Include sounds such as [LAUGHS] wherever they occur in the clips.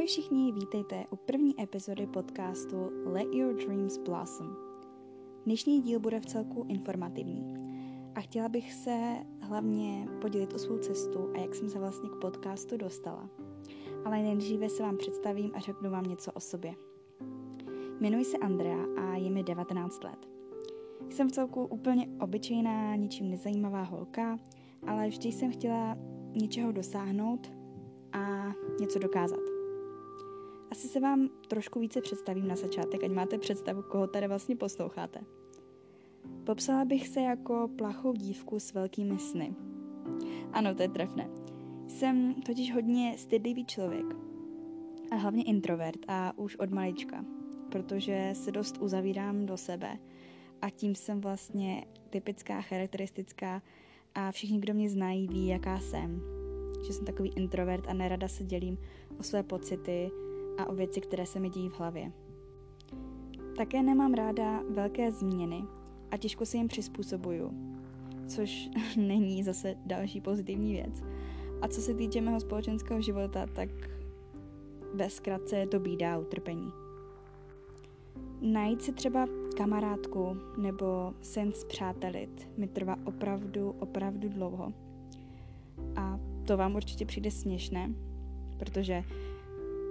Ahoj všichni, vítejte u první epizody podcastu Let Your Dreams Blossom. Dnešní díl bude v celku informativní a chtěla bych se hlavně podělit o svou cestu a jak jsem se vlastně k podcastu dostala. Ale nejdříve se vám představím a řeknu vám něco o sobě. Jmenuji se Andrea a je mi 19 let. Jsem v celku úplně obyčejná, ničím nezajímavá holka, ale vždy jsem chtěla něčeho dosáhnout a něco dokázat. Asi se vám trošku více představím na začátek, ať máte představu, koho tady vlastně posloucháte. Popsala bych se jako plachou dívku s velkými sny. Ano, to je trefné. Jsem totiž hodně stydlivý člověk. A hlavně introvert a už od malička, protože se dost uzavírám do sebe a tím jsem vlastně typická, charakteristická a všichni, kdo mě znají, ví, jaká jsem. Že jsem takový introvert a nerada se dělím o své pocity a o věci, které se mi dějí v hlavě. Také nemám ráda velké změny a těžko se jim přizpůsobuju, což [LAUGHS] není zase další pozitivní věc. A co se týče mého společenského života, tak bez zkratce je to bída a utrpení. Najít si třeba kamarádku nebo sen zpřátelit mi trvá opravdu, opravdu dlouho. A to vám určitě přijde směšné, protože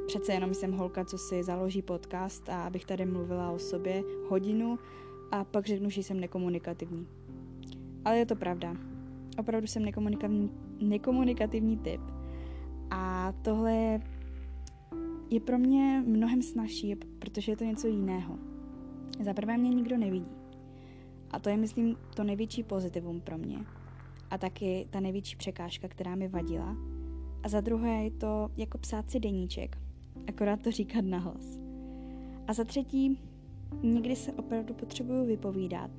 přece jenom jsem holka, co si založí podcast a abych tady mluvila o sobě hodinu a pak řeknu, že jsem nekomunikativní. Ale je to pravda. Opravdu jsem nekomunikativní, nekomunikativní typ. A tohle je, je pro mě mnohem snažší, protože je to něco jiného. Za prvé mě nikdo nevidí. A to je, myslím, to největší pozitivum pro mě. A taky ta největší překážka, která mi vadila. A za druhé je to jako psát si deníček, akorát to říkat nahlas. A za třetí, někdy se opravdu potřebuju vypovídat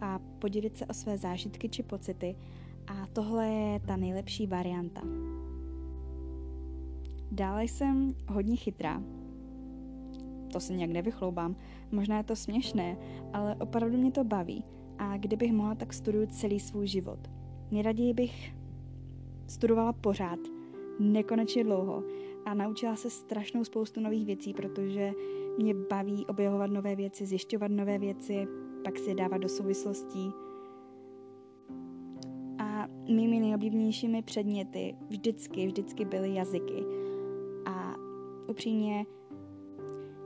a podělit se o své zážitky či pocity a tohle je ta nejlepší varianta. Dále jsem hodně chytrá. To se nějak nevychloubám, možná je to směšné, ale opravdu mě to baví a kdybych mohla, tak studuju celý svůj život. Nejraději bych studovala pořád, nekonečně dlouho a naučila se strašnou spoustu nových věcí, protože mě baví objevovat nové věci, zjišťovat nové věci, pak si je dávat do souvislostí. A mými nejoblíbenějšími předměty vždycky, vždycky byly jazyky. A upřímně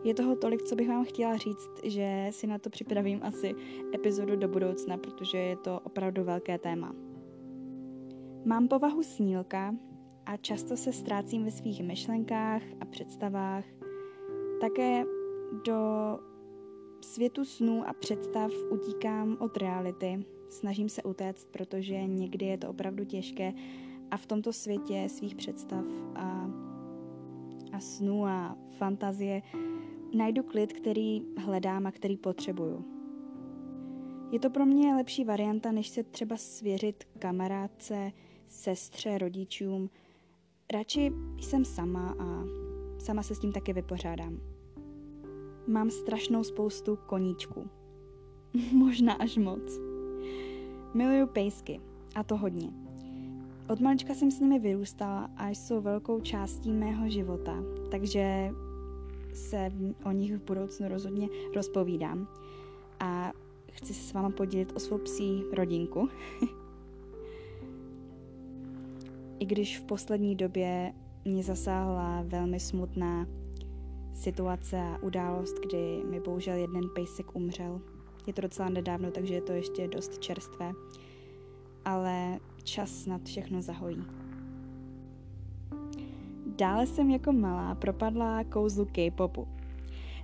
je toho tolik, co bych vám chtěla říct, že si na to připravím asi epizodu do budoucna, protože je to opravdu velké téma. Mám povahu snílka a často se ztrácím ve svých myšlenkách a představách. Také do světu snů a představ utíkám od reality. Snažím se utéct, protože někdy je to opravdu těžké a v tomto světě svých představ a, a snů a fantazie najdu klid, který hledám a který potřebuju. Je to pro mě lepší varianta, než se třeba svěřit kamarádce, sestře, rodičům. Radši jsem sama a sama se s tím taky vypořádám. Mám strašnou spoustu koníčků. [LAUGHS] Možná až moc. Miluju pejsky, a to hodně. Od malička jsem s nimi vyrůstala a jsou velkou částí mého života, takže se o nich v budoucnu rozhodně rozpovídám. A chci se s váma podělit o svou psí rodinku. [LAUGHS] I když v poslední době mě zasáhla velmi smutná situace a událost, kdy mi bohužel jeden pejsek umřel. Je to docela nedávno, takže je to ještě dost čerstvé. Ale čas snad všechno zahojí. Dále jsem jako malá propadla kouzlu K-popu.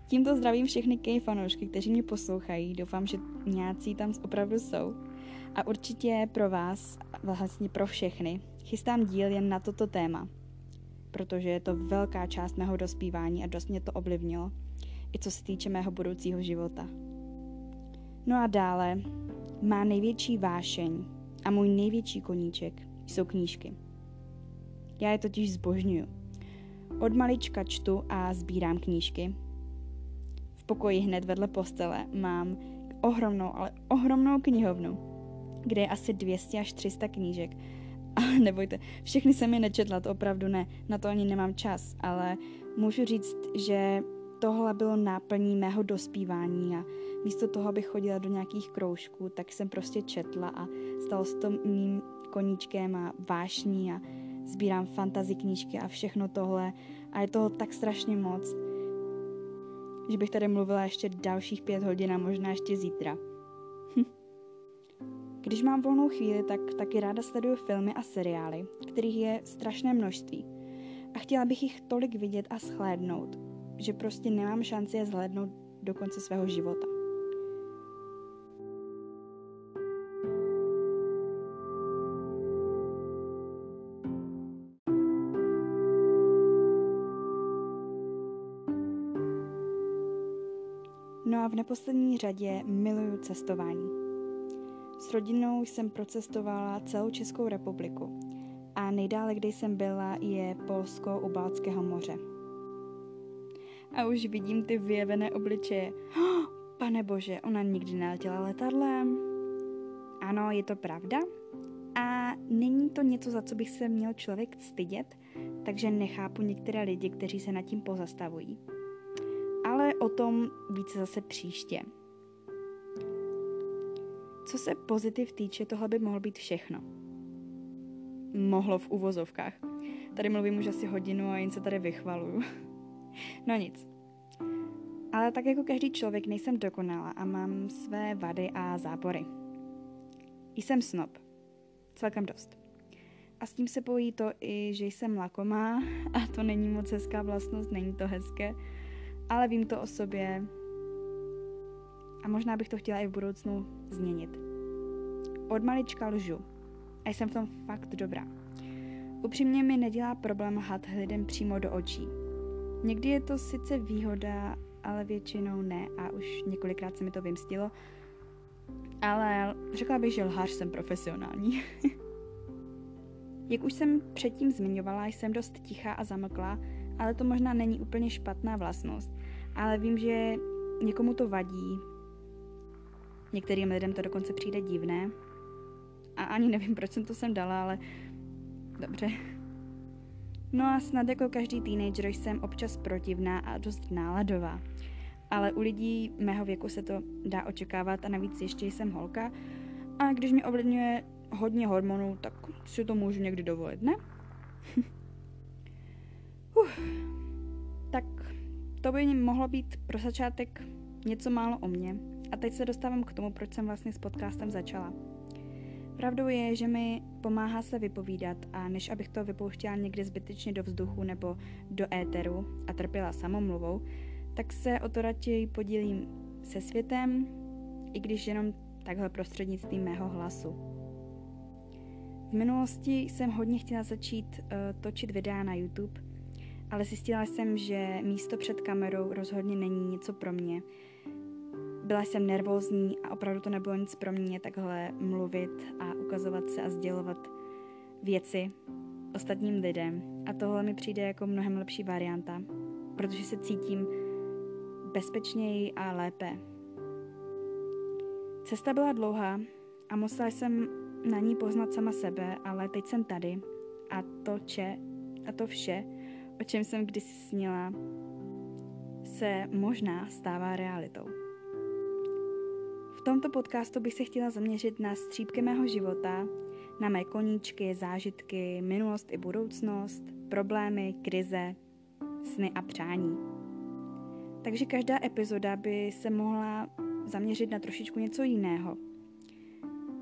Tímto zdravím všechny K-fanoušky, kteří mě poslouchají. Doufám, že nějací tam opravdu jsou. A určitě pro vás, vlastně pro všechny, chystám díl jen na toto téma, protože je to velká část mého dospívání a dost mě to ovlivnilo, i co se týče mého budoucího života. No a dále, má největší vášeň a můj největší koníček jsou knížky. Já je totiž zbožňuju. Od malička čtu a sbírám knížky. V pokoji hned vedle postele mám ohromnou, ale ohromnou knihovnu, kde je asi 200 až 300 knížek ale nebojte, všechny jsem je nečetla, to opravdu ne, na to ani nemám čas, ale můžu říct, že tohle bylo náplní mého dospívání a místo toho, abych chodila do nějakých kroužků, tak jsem prostě četla a stalo se to mým koníčkem a vášní a sbírám fantasy knížky a všechno tohle a je toho tak strašně moc, že bych tady mluvila ještě dalších pět hodin a možná ještě zítra. Když mám volnou chvíli, tak taky ráda sleduju filmy a seriály, kterých je strašné množství. A chtěla bych jich tolik vidět a shlédnout, že prostě nemám šanci je zhlédnout do konce svého života. No a v neposlední řadě miluju cestování. S rodinou jsem procestovala celou Českou republiku a nejdále, kde jsem byla, je Polsko u Balckého moře. A už vidím ty vyjevené obličeje. Oh, [GASPS] pane bože, ona nikdy neletěla letadlem. Ano, je to pravda. A není to něco, za co bych se měl člověk stydět, takže nechápu některé lidi, kteří se nad tím pozastavují ale o tom více zase příště. Co se pozitiv týče, tohle by mohlo být všechno. Mohlo v uvozovkách. Tady mluvím už asi hodinu a jen se tady vychvaluju. [LAUGHS] no nic. Ale tak jako každý člověk nejsem dokonalá a mám své vady a zápory. Jsem snob. Celkem dost. A s tím se pojí to i, že jsem lakomá a to není moc hezká vlastnost, není to hezké ale vím to o sobě a možná bych to chtěla i v budoucnu změnit. Od malička lžu a jsem v tom fakt dobrá. Upřímně mi nedělá problém lhat lidem přímo do očí. Někdy je to sice výhoda, ale většinou ne a už několikrát se mi to vymstilo. Ale řekla bych, že lhář jsem profesionální. [LAUGHS] Jak už jsem předtím zmiňovala, jsem dost tichá a zamlklá ale to možná není úplně špatná vlastnost. Ale vím, že někomu to vadí, některým lidem to dokonce přijde divné. A ani nevím, proč jsem to sem dala, ale dobře. No a snad jako každý teenager jsem občas protivná a dost náladová. Ale u lidí mého věku se to dá očekávat a navíc ještě jsem holka. A když mě ovlivňuje hodně hormonů, tak si to můžu někdy dovolit, ne? [LAUGHS] Uf, tak to by mohlo být pro začátek něco málo o mně. A teď se dostávám k tomu, proč jsem vlastně s podcastem začala. Pravdou je, že mi pomáhá se vypovídat a než abych to vypouštěla někde zbytečně do vzduchu nebo do éteru a trpěla samomluvou, tak se o to raději podílím se světem, i když jenom takhle prostřednictvím mého hlasu. V minulosti jsem hodně chtěla začít uh, točit videa na YouTube, ale zjistila jsem, že místo před kamerou rozhodně není něco pro mě. Byla jsem nervózní a opravdu to nebylo nic pro mě takhle mluvit a ukazovat se a sdělovat věci ostatním lidem. A tohle mi přijde jako mnohem lepší varianta, protože se cítím bezpečněji a lépe. Cesta byla dlouhá a musela jsem na ní poznat sama sebe, ale teď jsem tady a to, če, a to vše o čem jsem kdysi snila, se možná stává realitou. Tomto podcastu bych se chtěla zaměřit na střípky mého života, na mé koníčky, zážitky, minulost i budoucnost, problémy, krize, sny a přání. Takže každá epizoda by se mohla zaměřit na trošičku něco jiného.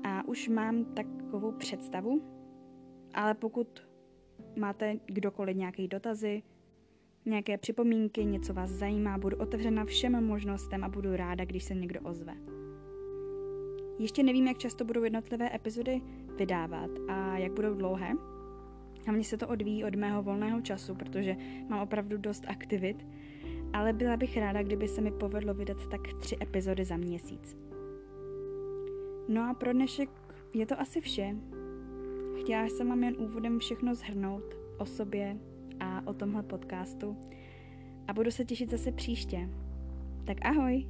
A už mám takovou představu, ale pokud máte kdokoliv nějaké dotazy, nějaké připomínky, něco vás zajímá, budu otevřena všem možnostem a budu ráda, když se někdo ozve. Ještě nevím, jak často budou jednotlivé epizody vydávat a jak budou dlouhé. Hlavně se to odvíjí od mého volného času, protože mám opravdu dost aktivit, ale byla bych ráda, kdyby se mi povedlo vydat tak tři epizody za měsíc. No a pro dnešek je to asi vše. Chtěla jsem vám jen úvodem všechno zhrnout o sobě a o tomhle podcastu a budu se těšit zase příště. Tak ahoj!